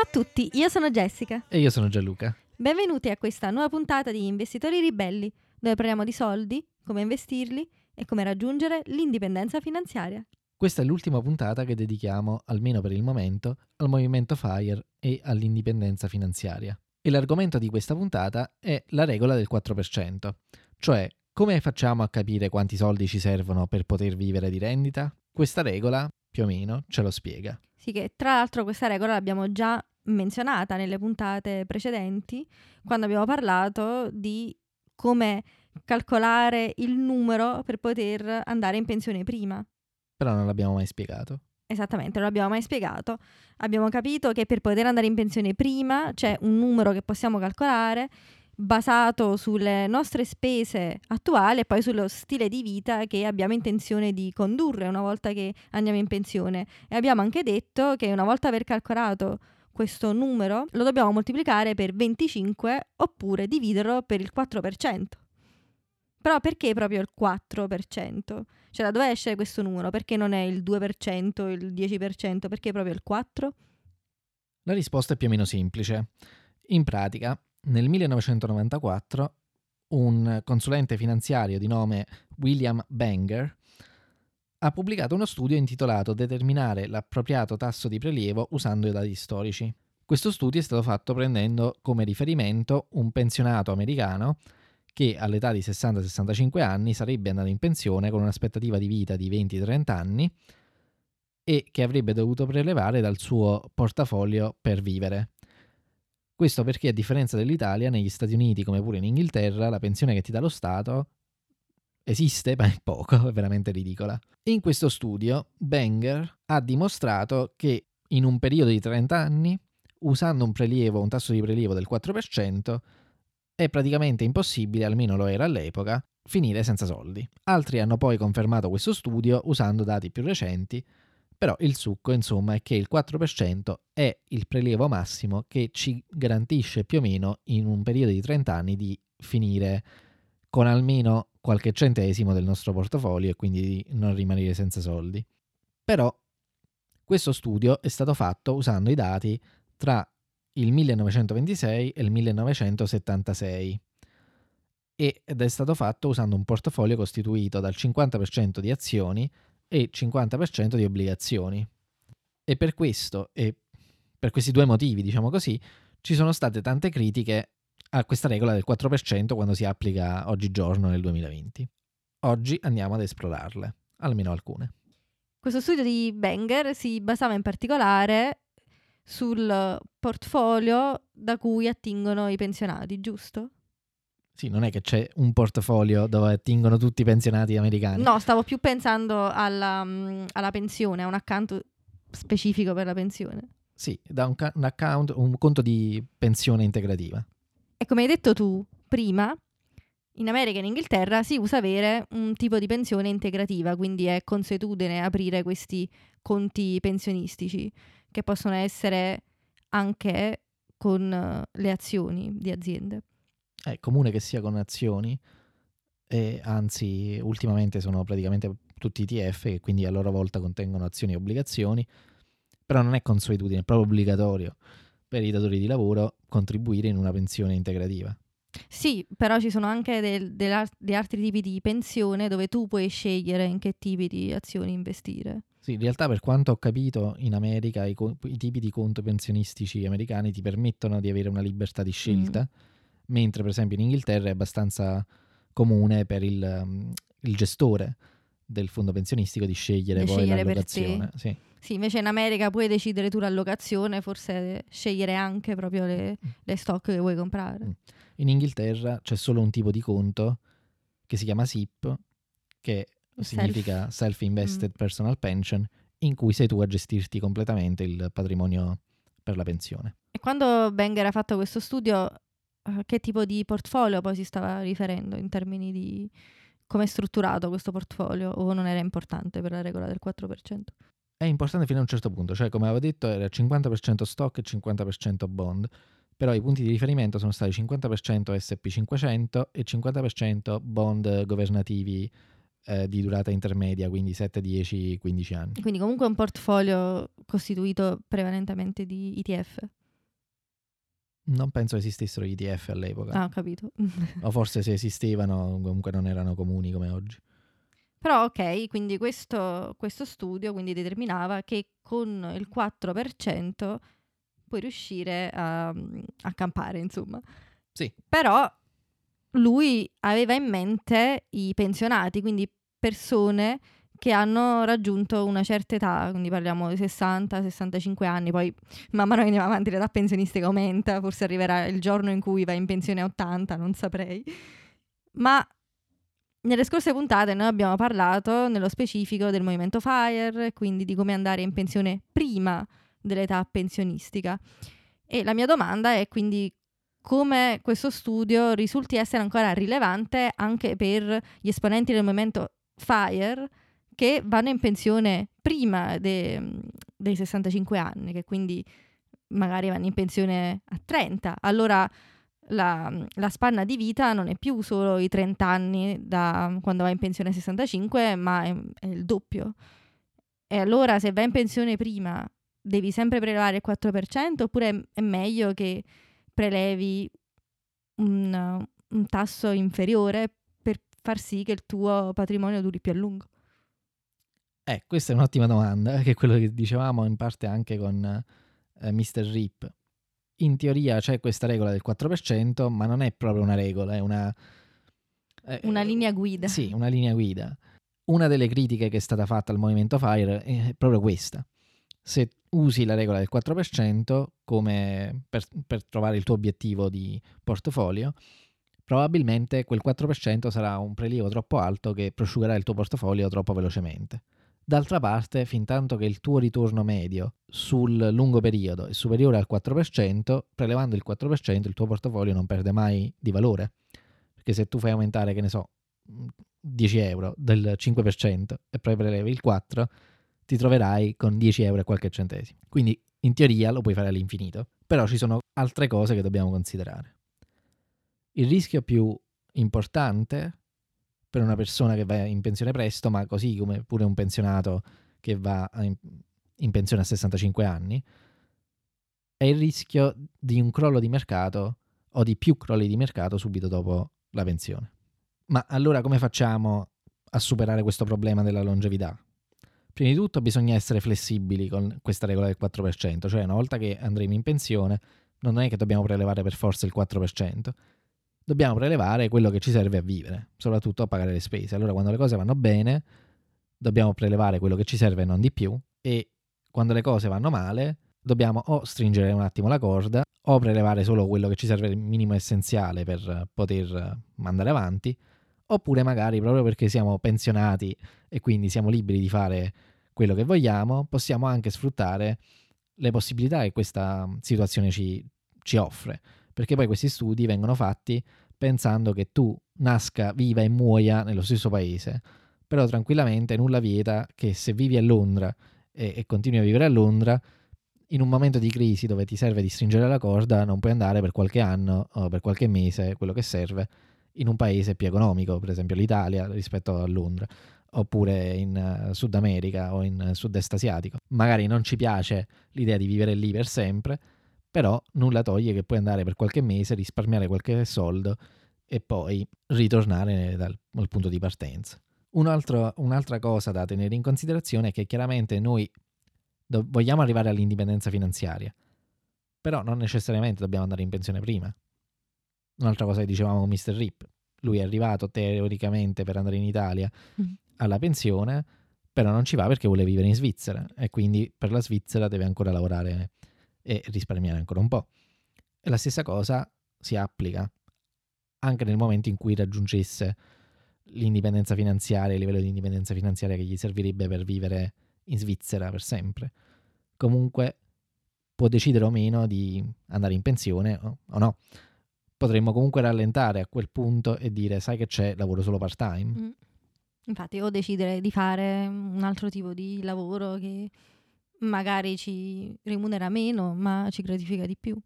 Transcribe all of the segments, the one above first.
Ciao a tutti, io sono Jessica. E io sono Gianluca. Benvenuti a questa nuova puntata di Investitori Ribelli, dove parliamo di soldi, come investirli e come raggiungere l'indipendenza finanziaria. Questa è l'ultima puntata che dedichiamo, almeno per il momento, al movimento FIRE e all'indipendenza finanziaria. E l'argomento di questa puntata è la regola del 4%, cioè come facciamo a capire quanti soldi ci servono per poter vivere di rendita? Questa regola, più o meno, ce lo spiega. Sì, che tra l'altro questa regola l'abbiamo già menzionata nelle puntate precedenti, quando abbiamo parlato di come calcolare il numero per poter andare in pensione prima. Però non l'abbiamo mai spiegato. Esattamente, non l'abbiamo mai spiegato. Abbiamo capito che per poter andare in pensione prima c'è un numero che possiamo calcolare basato sulle nostre spese attuali e poi sullo stile di vita che abbiamo intenzione di condurre una volta che andiamo in pensione. E abbiamo anche detto che una volta aver calcolato questo numero lo dobbiamo moltiplicare per 25 oppure dividerlo per il 4%. Però perché proprio il 4%? Cioè da dove esce questo numero? Perché non è il 2%, il 10%? Perché proprio il 4%? La risposta è più o meno semplice. In pratica, nel 1994 un consulente finanziario di nome William Banger ha pubblicato uno studio intitolato Determinare l'appropriato tasso di prelievo usando i dati storici. Questo studio è stato fatto prendendo come riferimento un pensionato americano che all'età di 60-65 anni sarebbe andato in pensione con un'aspettativa di vita di 20-30 anni e che avrebbe dovuto prelevare dal suo portafoglio per vivere. Questo perché a differenza dell'Italia, negli Stati Uniti come pure in Inghilterra, la pensione che ti dà lo Stato esiste, ma è poco, è veramente ridicola. In questo studio, Banger ha dimostrato che in un periodo di 30 anni, usando un prelievo, un tasso di prelievo del 4%, è praticamente impossibile, almeno lo era all'epoca, finire senza soldi. Altri hanno poi confermato questo studio usando dati più recenti, però il succo, insomma, è che il 4% è il prelievo massimo che ci garantisce più o meno in un periodo di 30 anni di finire con almeno qualche centesimo del nostro portafoglio e quindi di non rimanere senza soldi. Però questo studio è stato fatto usando i dati tra il 1926 e il 1976 ed è stato fatto usando un portafoglio costituito dal 50% di azioni e 50% di obbligazioni. E per questo, e per questi due motivi, diciamo così, ci sono state tante critiche a questa regola del 4% quando si applica oggigiorno nel 2020. Oggi andiamo ad esplorarle, almeno alcune. Questo studio di Banger si basava in particolare sul portfolio da cui attingono i pensionati, giusto? Sì, non è che c'è un portafolio dove attingono tutti i pensionati americani. No, stavo più pensando alla, mm, alla pensione, a un account specifico per la pensione. Sì, da un, ca- un account, un conto di pensione integrativa. E come hai detto tu prima, in America e in Inghilterra si usa avere un tipo di pensione integrativa, quindi è consuetudine aprire questi conti pensionistici, che possono essere anche con le azioni di aziende. È comune che sia con azioni, e anzi ultimamente sono praticamente tutti ETF che quindi a loro volta contengono azioni e obbligazioni, però non è consuetudine, è proprio obbligatorio per i datori di lavoro contribuire in una pensione integrativa. Sì, però ci sono anche degli altri tipi di pensione dove tu puoi scegliere in che tipi di azioni investire. Sì, in realtà per quanto ho capito in America i, i tipi di conto pensionistici americani ti permettono di avere una libertà di scelta. Mm mentre per esempio in Inghilterra è abbastanza comune per il, um, il gestore del fondo pensionistico di scegliere di poi scegliere l'allocazione. Sì. Sì. invece in America puoi decidere tu l'allocazione, forse scegliere anche proprio le, mm. le stock che vuoi comprare. Mm. In Inghilterra c'è solo un tipo di conto che si chiama SIP, che Self. significa Self-Invested mm. Personal Pension, in cui sei tu a gestirti completamente il patrimonio per la pensione. E quando Banger ha fatto questo studio a che tipo di portfolio poi si stava riferendo in termini di come è strutturato questo portfolio o non era importante per la regola del 4%? È importante fino a un certo punto, cioè come avevo detto era 50% stock e 50% bond, però i punti di riferimento sono stati 50% SP500 e 50% bond governativi eh, di durata intermedia, quindi 7, 10, 15 anni. Quindi comunque un portfolio costituito prevalentemente di ETF. Non penso esistessero gli ETF all'epoca. Ah, ho capito. o forse se esistevano comunque non erano comuni come oggi. Però ok, quindi questo, questo studio quindi determinava che con il 4% puoi riuscire a, a campare, insomma. Sì. Però lui aveva in mente i pensionati, quindi persone che hanno raggiunto una certa età, quindi parliamo di 60-65 anni, poi man mano che andiamo avanti l'età pensionistica aumenta, forse arriverà il giorno in cui va in pensione a 80, non saprei. Ma nelle scorse puntate noi abbiamo parlato nello specifico del movimento FIRE, quindi di come andare in pensione prima dell'età pensionistica. E la mia domanda è quindi come questo studio risulti essere ancora rilevante anche per gli esponenti del movimento FIRE che vanno in pensione prima de, dei 65 anni, che quindi magari vanno in pensione a 30. Allora la, la, spanna di vita non è più solo i 30 anni da quando vai in pensione a 65, ma è, è il doppio. E allora se vai in pensione prima devi sempre prelevare il 4% oppure è meglio che prelevi un, un tasso inferiore per far sì che il tuo patrimonio duri più a lungo? Eh, questa è un'ottima domanda, che è quello che dicevamo in parte anche con eh, Mr. Rip. In teoria c'è questa regola del 4%, ma non è proprio una regola, è una... Eh, una linea guida. Sì, una linea guida. Una delle critiche che è stata fatta al movimento FIRE è proprio questa. Se usi la regola del 4% come per, per trovare il tuo obiettivo di portfolio, probabilmente quel 4% sarà un prelievo troppo alto che prosciugherà il tuo portfolio troppo velocemente. D'altra parte, fin tanto che il tuo ritorno medio sul lungo periodo è superiore al 4%, prelevando il 4% il tuo portafoglio non perde mai di valore. Perché se tu fai aumentare, che ne so, 10 euro del 5% e poi prelevi il 4%, ti troverai con 10 euro e qualche centesimo. Quindi in teoria lo puoi fare all'infinito. Però ci sono altre cose che dobbiamo considerare. Il rischio più importante per una persona che va in pensione presto, ma così come pure un pensionato che va in, pensione a 65 anni, è il rischio di un crollo di mercato o di più crolli di mercato subito dopo la pensione. Ma allora come facciamo a superare questo problema della longevità? Prima di tutto bisogna essere flessibili con questa regola del 4%, cioè una volta che andremo in pensione non è che dobbiamo prelevare per forza il 4%, dobbiamo prelevare quello che ci serve a vivere, soprattutto a pagare le spese. Allora quando le cose vanno bene dobbiamo prelevare quello che ci serve e non di più e quando le cose vanno male dobbiamo o stringere un attimo la corda o prelevare solo quello che ci serve il minimo essenziale per poter andare avanti oppure magari proprio perché siamo pensionati e quindi siamo liberi di fare quello che vogliamo possiamo anche sfruttare le possibilità che questa situazione ci, ci offre perché poi questi studi vengono fatti pensando che tu nasca, viva e muoia nello stesso paese, però tranquillamente nulla vieta che se vivi a Londra e, e continui a vivere a Londra, in un momento di crisi dove ti serve di stringere la corda, non puoi andare per qualche anno o per qualche mese, quello che serve, in un paese più economico, per esempio l'Italia rispetto a Londra, oppure in uh, Sud America o in uh, sud-est asiatico. Magari non ci piace l'idea di vivere lì per sempre, però nulla toglie che puoi andare per qualche mese, risparmiare qualche soldo e poi ritornare dal, dal punto di partenza. Un altro, un'altra cosa da tenere in considerazione è che chiaramente noi do- vogliamo arrivare all'indipendenza finanziaria, però non necessariamente dobbiamo andare in pensione prima. Un'altra cosa che dicevamo con Mr. Rip, lui è arrivato teoricamente per andare in Italia mm. alla pensione, però non ci va perché vuole vivere in Svizzera e quindi per la Svizzera deve ancora lavorare e risparmiare ancora un po'. E la stessa cosa si applica anche nel momento in cui raggiungesse l'indipendenza finanziaria, il livello di indipendenza finanziaria che gli servirebbe per vivere in Svizzera per sempre. Comunque può decidere o meno di andare in pensione o, no. Potremmo comunque rallentare a quel punto e dire sai che c'è, lavoro solo part time. Mm. Infatti, o decidere di fare un altro tipo di lavoro che magari ci remunera meno, ma ci gratifica di più.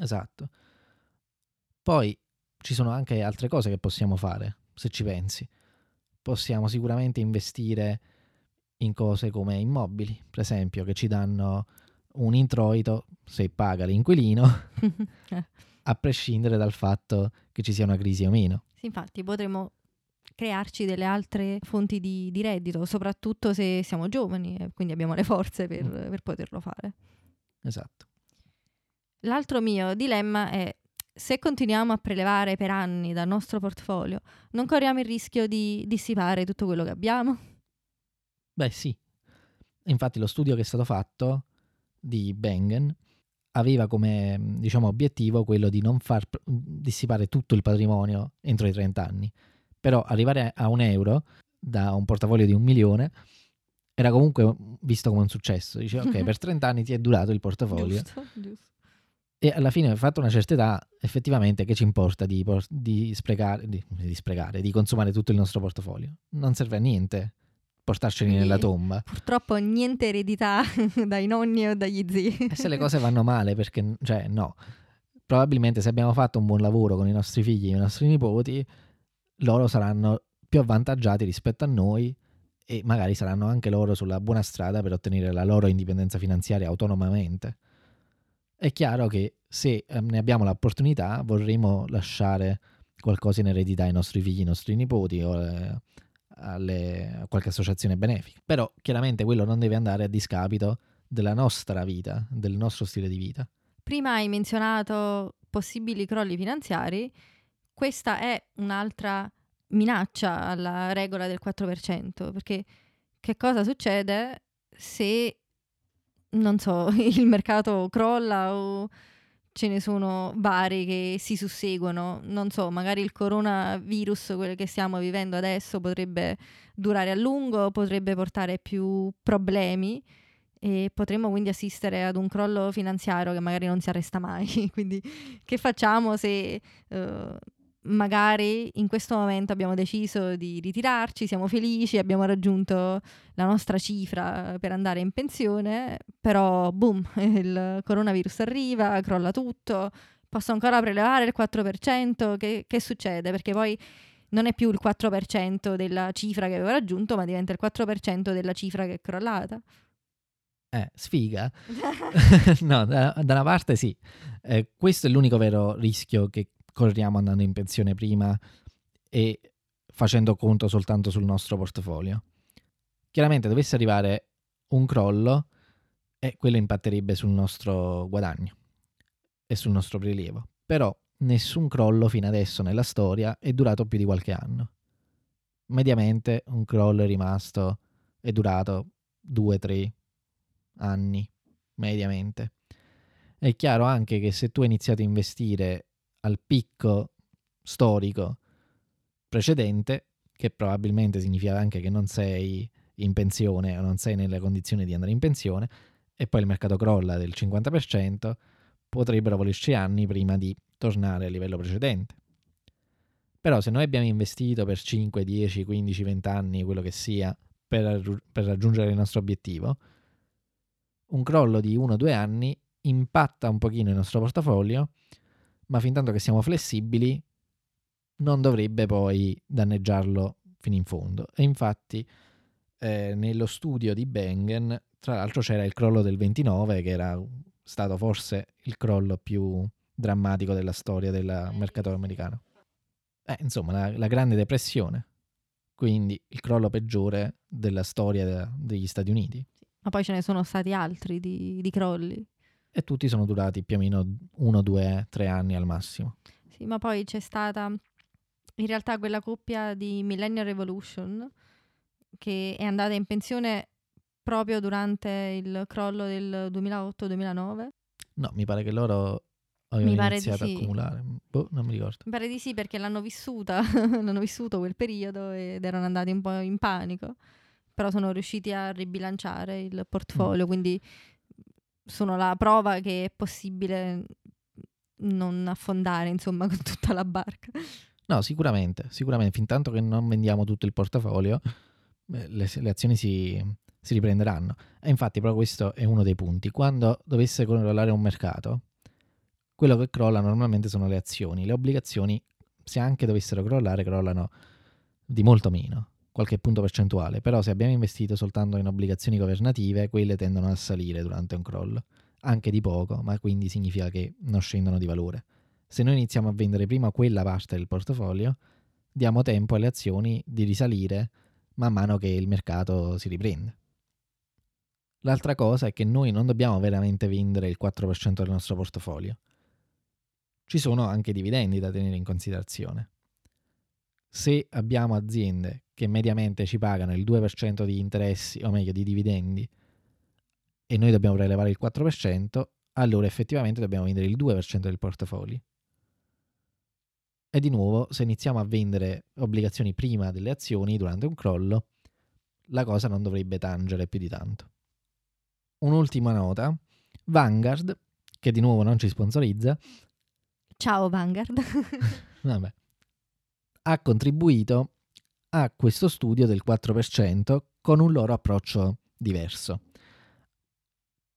Esatto. Poi ci sono anche altre cose che possiamo fare, se ci pensi. Possiamo sicuramente investire in cose come immobili, per esempio, che ci danno un introito se paga l'inquilino, a prescindere dal fatto che ci sia una crisi o meno. Sì, infatti potremmo crearci delle altre fonti di, di, reddito, soprattutto se siamo giovani e quindi abbiamo le forze per, mm. per poterlo fare. Esatto. L'altro mio dilemma è se continuiamo a prelevare per anni dal nostro portfolio, non corriamo il rischio di dissipare tutto quello che abbiamo? Beh sì. Infatti lo studio che è stato fatto di Bengen aveva come diciamo, obiettivo quello di non far dissipare tutto il patrimonio entro i 30 anni. Però arrivare a un euro da un portafoglio di un milione era comunque visto come un successo. Dice, ok, per 30 anni ti è durato il portafoglio. Giusto, giusto. E alla fine, fatta una certa età, effettivamente che ci importa di, di, sprecare, di, di, sprecare, di consumare tutto il nostro portafoglio? Non serve a niente portarceli Quindi, nella tomba. Purtroppo niente eredità dai nonni o dagli zii. E se le cose vanno male, perché, cioè, no. Probabilmente se abbiamo fatto un buon lavoro con i nostri figli e i nostri nipoti, loro saranno più avvantaggiati rispetto a noi e magari saranno anche loro sulla buona strada per ottenere la loro indipendenza finanziaria autonomamente è chiaro che se ehm, ne abbiamo l'opportunità vorremmo lasciare qualcosa in eredità ai nostri figli, ai nostri nipoti o eh, alle, a qualche associazione benefica. Però chiaramente quello non deve andare a discapito della nostra vita, del nostro stile di vita. Prima hai menzionato possibili crolli finanziari, questa è un'altra minaccia alla regola del 4%, perché che cosa succede se non so, il mercato crolla o ce ne sono vari che si susseguono. Non so, magari il coronavirus, quello che stiamo vivendo adesso, potrebbe durare a lungo, potrebbe portare più problemi e potremmo quindi assistere ad un crollo finanziario che magari non si arresta mai. quindi che facciamo se... Uh, magari in questo momento abbiamo deciso di ritirarci, siamo felici, abbiamo raggiunto la nostra cifra per andare in pensione, però boom, il coronavirus arriva, crolla tutto, posso ancora prelevare il 4%, che, che succede? Perché poi non è più il 4% della cifra che avevo raggiunto, ma diventa il 4% della cifra che è crollata. Eh, sfiga. no, da, da, una parte sì. Eh, questo è l'unico vero rischio che corriamo andando in pensione prima e facendo conto soltanto sul nostro portafoglio. Chiaramente dovesse arrivare un crollo e quello impatterebbe sul nostro guadagno e sul nostro prelievo. Però nessun crollo fino adesso nella storia è durato più di qualche anno. Mediamente un crollo è rimasto, è durato 2-3 anni, mediamente. È chiaro anche che se tu hai iniziato a investire al picco storico precedente, che probabilmente significa anche che non sei in pensione o non sei nelle condizioni di andare in pensione, e poi il mercato crolla del 50%, potrebbero volerci anni prima di tornare al livello precedente. Però se noi abbiamo investito per 5, 10, 15, 20 anni, quello che sia, per, per raggiungere il nostro obiettivo, un crollo di 1-2 anni impatta un pochino il nostro portafoglio ma fin tanto che siamo flessibili non dovrebbe poi danneggiarlo fino in fondo. E infatti eh, nello studio di Bengen, tra l'altro c'era il crollo del 29 che era stato forse il crollo più drammatico della storia del mercato americano. Eh, insomma, la, la, Grande Depressione, quindi il crollo peggiore della storia de, degli Stati Uniti. Ma poi ce ne sono stati altri di, di crolli e tutti sono durati più o meno uno, due, tre anni al massimo. Sì, ma poi c'è stata in realtà quella coppia di Millennial Revolution che è andata in pensione proprio durante il crollo del 2008-2009. No, mi pare che loro avevano iniziato sì. a accumulare. Boh, non mi ricordo. Mi pare di sì perché l'hanno vissuta, l'hanno vissuto quel periodo ed erano andati un po' in panico. Però sono riusciti a ribilanciare il portfolio, mm. quindi sono la prova che è possibile non affondare, insomma, con tutta la barca. No, sicuramente, sicuramente, fin tanto che non vendiamo tutto il portafolio, le, le azioni si, si, riprenderanno. E infatti proprio questo è uno dei punti. Quando dovesse crollare un mercato, quello che crolla normalmente sono le azioni. Le obbligazioni, se anche dovessero crollare, crollano di molto meno. Qualche punto percentuale, però se abbiamo investito soltanto in obbligazioni governative, quelle tendono a salire durante un crollo, anche di poco, ma quindi significa che non scendono di valore. Se noi iniziamo a vendere prima quella parte del portafolio, diamo tempo alle azioni di risalire man mano che il mercato si riprende. L'altra cosa è che noi non dobbiamo veramente vendere il 4% del nostro portafolio. Ci sono anche dividendi da tenere in considerazione. Se abbiamo aziende che mediamente ci pagano il 2% di interessi, o meglio di dividendi, e noi dobbiamo prelevare il 4%, allora effettivamente dobbiamo vendere il 2% del portafolio. E di nuovo, se iniziamo a vendere obbligazioni prima delle azioni durante un crollo, la cosa non dovrebbe tangere più di tanto. Un'ultima nota, Vanguard, che di nuovo non ci sponsorizza. Ciao Vanguard. vabbè, ha contribuito a questo studio del 4% con un loro approccio diverso.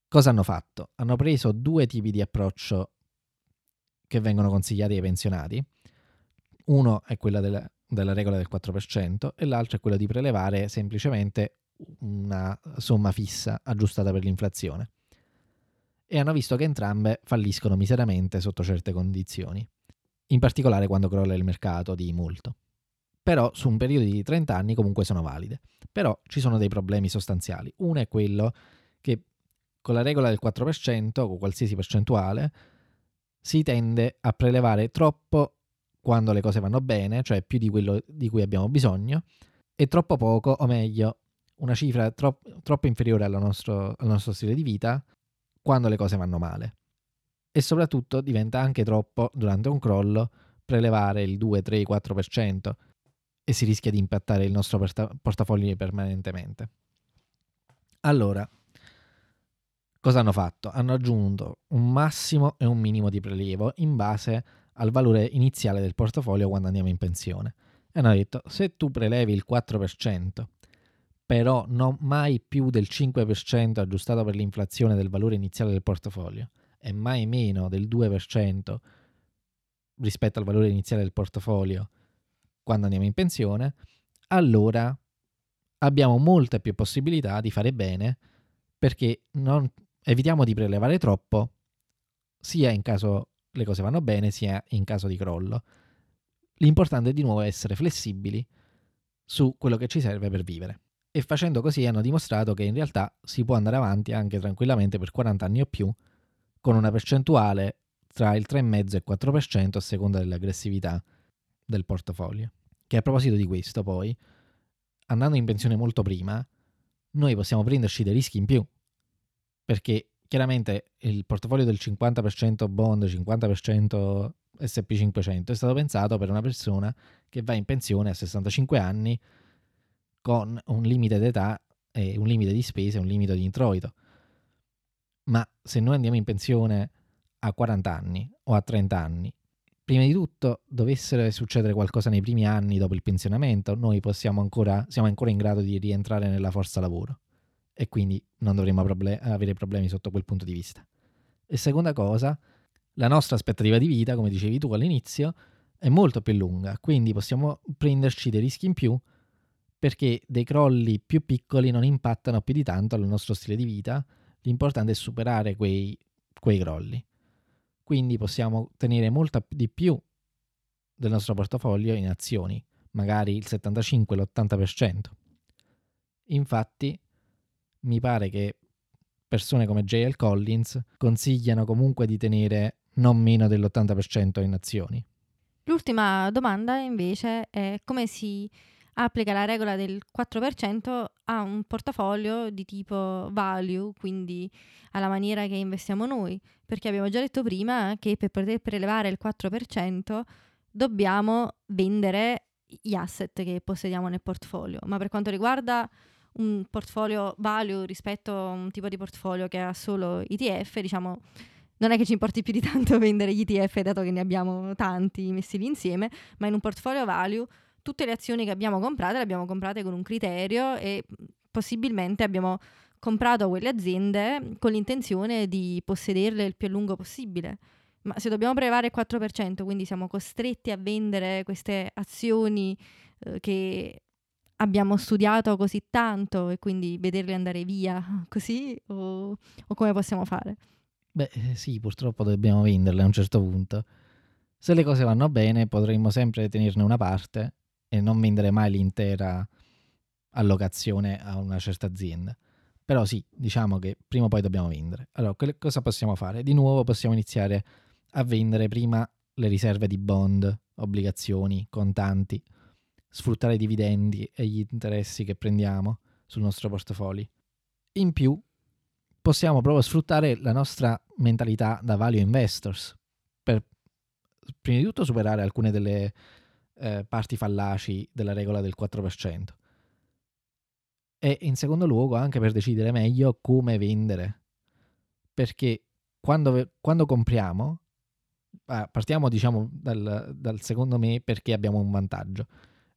Cosa hanno fatto? Hanno preso due tipi di approccio che vengono consigliati ai pensionati. Uno è quello della, della regola del 4% e l'altro è quello di prelevare semplicemente una somma fissa aggiustata per l'inflazione. E hanno visto che entrambe falliscono miseramente sotto certe condizioni, in particolare quando crolla il mercato di molto. Però su un periodo di 30 anni comunque sono valide. Però ci sono dei problemi sostanziali. Uno è quello che con la regola del 4%, o qualsiasi percentuale, si tende a prelevare troppo quando le cose vanno bene, cioè più di quello di cui abbiamo bisogno, e troppo poco, o meglio, una cifra tro- troppo inferiore nostro, al nostro stile di vita quando le cose vanno male. E soprattutto diventa anche troppo, durante un crollo, prelevare il 2, 3, 4% e si rischia di impattare il nostro porta- portafoglio permanentemente. Allora, cosa hanno fatto? Hanno aggiunto un massimo e un minimo di prelievo in base al valore iniziale del portafoglio quando andiamo in pensione. E hanno detto, se tu prelevi il 4%, però non mai più del 5% aggiustato per l'inflazione del valore iniziale del portafoglio e mai meno del 2% rispetto al valore iniziale del portafoglio quando andiamo in pensione, allora abbiamo molte più possibilità di fare bene perché non, evitiamo di prelevare troppo sia in caso le cose vanno bene sia in caso di crollo. L'importante è di nuovo essere flessibili su quello che ci serve per vivere e facendo così hanno dimostrato che in realtà si può andare avanti anche tranquillamente per 40 anni o più con una percentuale tra il 3,5 e il 4% a seconda dell'aggressività del portafoglio. Che a proposito di questo poi, andando in pensione molto prima, noi possiamo prenderci dei rischi in più, perché chiaramente il portafoglio del 50% bond, 50% SP500 è stato pensato per una persona che va in pensione a 65 anni con un limite d'età e un limite di spese e un limite di introito. Ma se noi andiamo in pensione a 40 anni o a 30 anni, prima di tutto dovesse succedere qualcosa nei primi anni dopo il pensionamento, noi ancora, siamo ancora in grado di rientrare nella forza lavoro e quindi non dovremmo proble- avere problemi sotto quel punto di vista. E seconda cosa, la nostra aspettativa di vita, come dicevi tu all'inizio, è molto più lunga, quindi possiamo prenderci dei rischi in più perché dei crolli più piccoli non impattano più di tanto al nostro stile di vita, l'importante è superare quei, quei crolli. Quindi possiamo tenere molto di più del nostro portafoglio in azioni, magari il 75, l'80%. Infatti, mi pare che persone come J.L. Collins consigliano comunque di tenere non meno dell'80% in azioni. L'ultima domanda invece è come si applica la regola del 4% a un portafoglio di tipo value, quindi alla maniera che investiamo noi, perché abbiamo già detto prima che per poter prelevare il 4% dobbiamo vendere gli asset che possediamo nel portfolio, ma per quanto riguarda un portfolio value rispetto a un tipo di portfolio che ha solo ETF, diciamo non è che ci importi più di tanto vendere gli ETF dato che ne abbiamo tanti messi lì insieme, ma in un portfolio value tutte le azioni che abbiamo comprate le abbiamo comprate con un criterio e possibilmente abbiamo comprato quelle aziende con l'intenzione di possederle il più a lungo possibile. Ma se dobbiamo prelevare il 4%, quindi siamo costretti a vendere queste azioni eh, che abbiamo studiato così tanto e quindi vederli andare via così o, o come possiamo fare? Beh, eh, sì, purtroppo dobbiamo venderle a un certo punto. Se le cose vanno bene, potremmo sempre tenerne una parte e non vendere mai l'intera allocazione a una certa azienda. Però sì, diciamo che prima o poi dobbiamo vendere. Allora, cosa possiamo fare? Di nuovo possiamo iniziare a vendere prima le riserve di bond, obbligazioni, contanti, sfruttare i dividendi e gli interessi che prendiamo sul nostro portafoglio. In più, possiamo proprio sfruttare la nostra mentalità da value investors per prima di tutto superare alcune delle eh, parti fallaci della regola del 4% e in secondo luogo anche per decidere meglio come vendere perché quando, quando compriamo ah, partiamo diciamo dal, dal secondo me perché abbiamo un vantaggio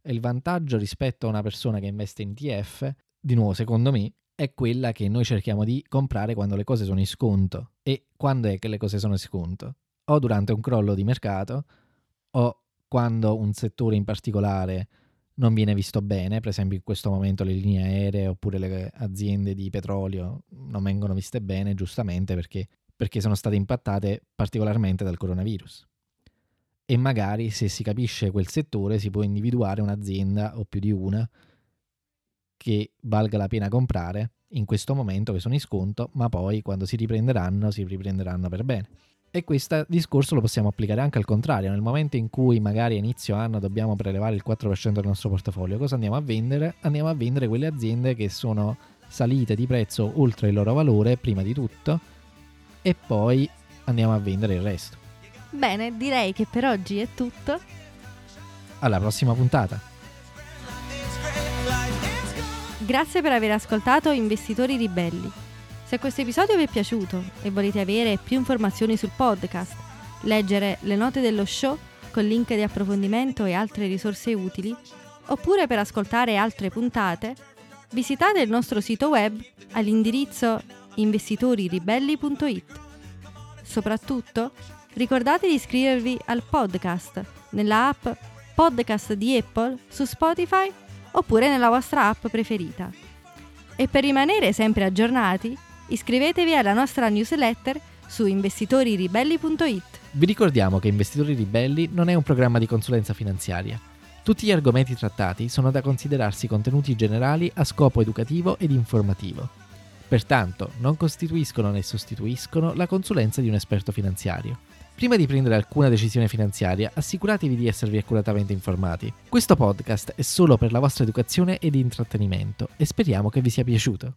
e il vantaggio rispetto a una persona che investe in TF di nuovo secondo me è quella che noi cerchiamo di comprare quando le cose sono in sconto. E quando è che le cose sono in sconto? O durante un crollo di mercato, o quando un settore in particolare non viene visto bene, per esempio in questo momento le linee aeree oppure le aziende di petrolio non vengono viste bene, giustamente perché, perché sono state impattate particolarmente dal coronavirus. E magari se si capisce quel settore si può individuare un'azienda o più di una che valga la pena comprare in questo momento che sono in sconto, ma poi quando si riprenderanno si riprenderanno per bene. E questo discorso lo possiamo applicare anche al contrario, nel momento in cui magari a inizio anno dobbiamo prelevare il 4% del nostro portafoglio, cosa andiamo a vendere? Andiamo a vendere quelle aziende che sono salite di prezzo oltre il loro valore prima di tutto e poi andiamo a vendere il resto. Bene, direi che per oggi è tutto. Alla prossima puntata. Grazie per aver ascoltato Investitori Ribelli. Se questo episodio vi è piaciuto e volete avere più informazioni sul podcast, leggere le note dello show con link di approfondimento e altre risorse utili, oppure per ascoltare altre puntate, visitate il nostro sito web all'indirizzo investitoriribelli.it. Soprattutto, ricordate di iscrivervi al podcast nella app Podcast di Apple su Spotify oppure nella vostra app preferita. E per rimanere sempre aggiornati, iscrivetevi alla nostra newsletter su investitoriribelli.it. Vi ricordiamo che Investitori Ribelli non è un programma di consulenza finanziaria. Tutti gli argomenti trattati sono da considerarsi contenuti generali a scopo educativo ed informativo. Pertanto, non costituiscono né sostituiscono la consulenza di un esperto finanziario. Prima di prendere alcuna decisione finanziaria, assicuratevi di esservi accuratamente informati. Questo podcast è solo per la vostra educazione ed intrattenimento e speriamo che vi sia piaciuto.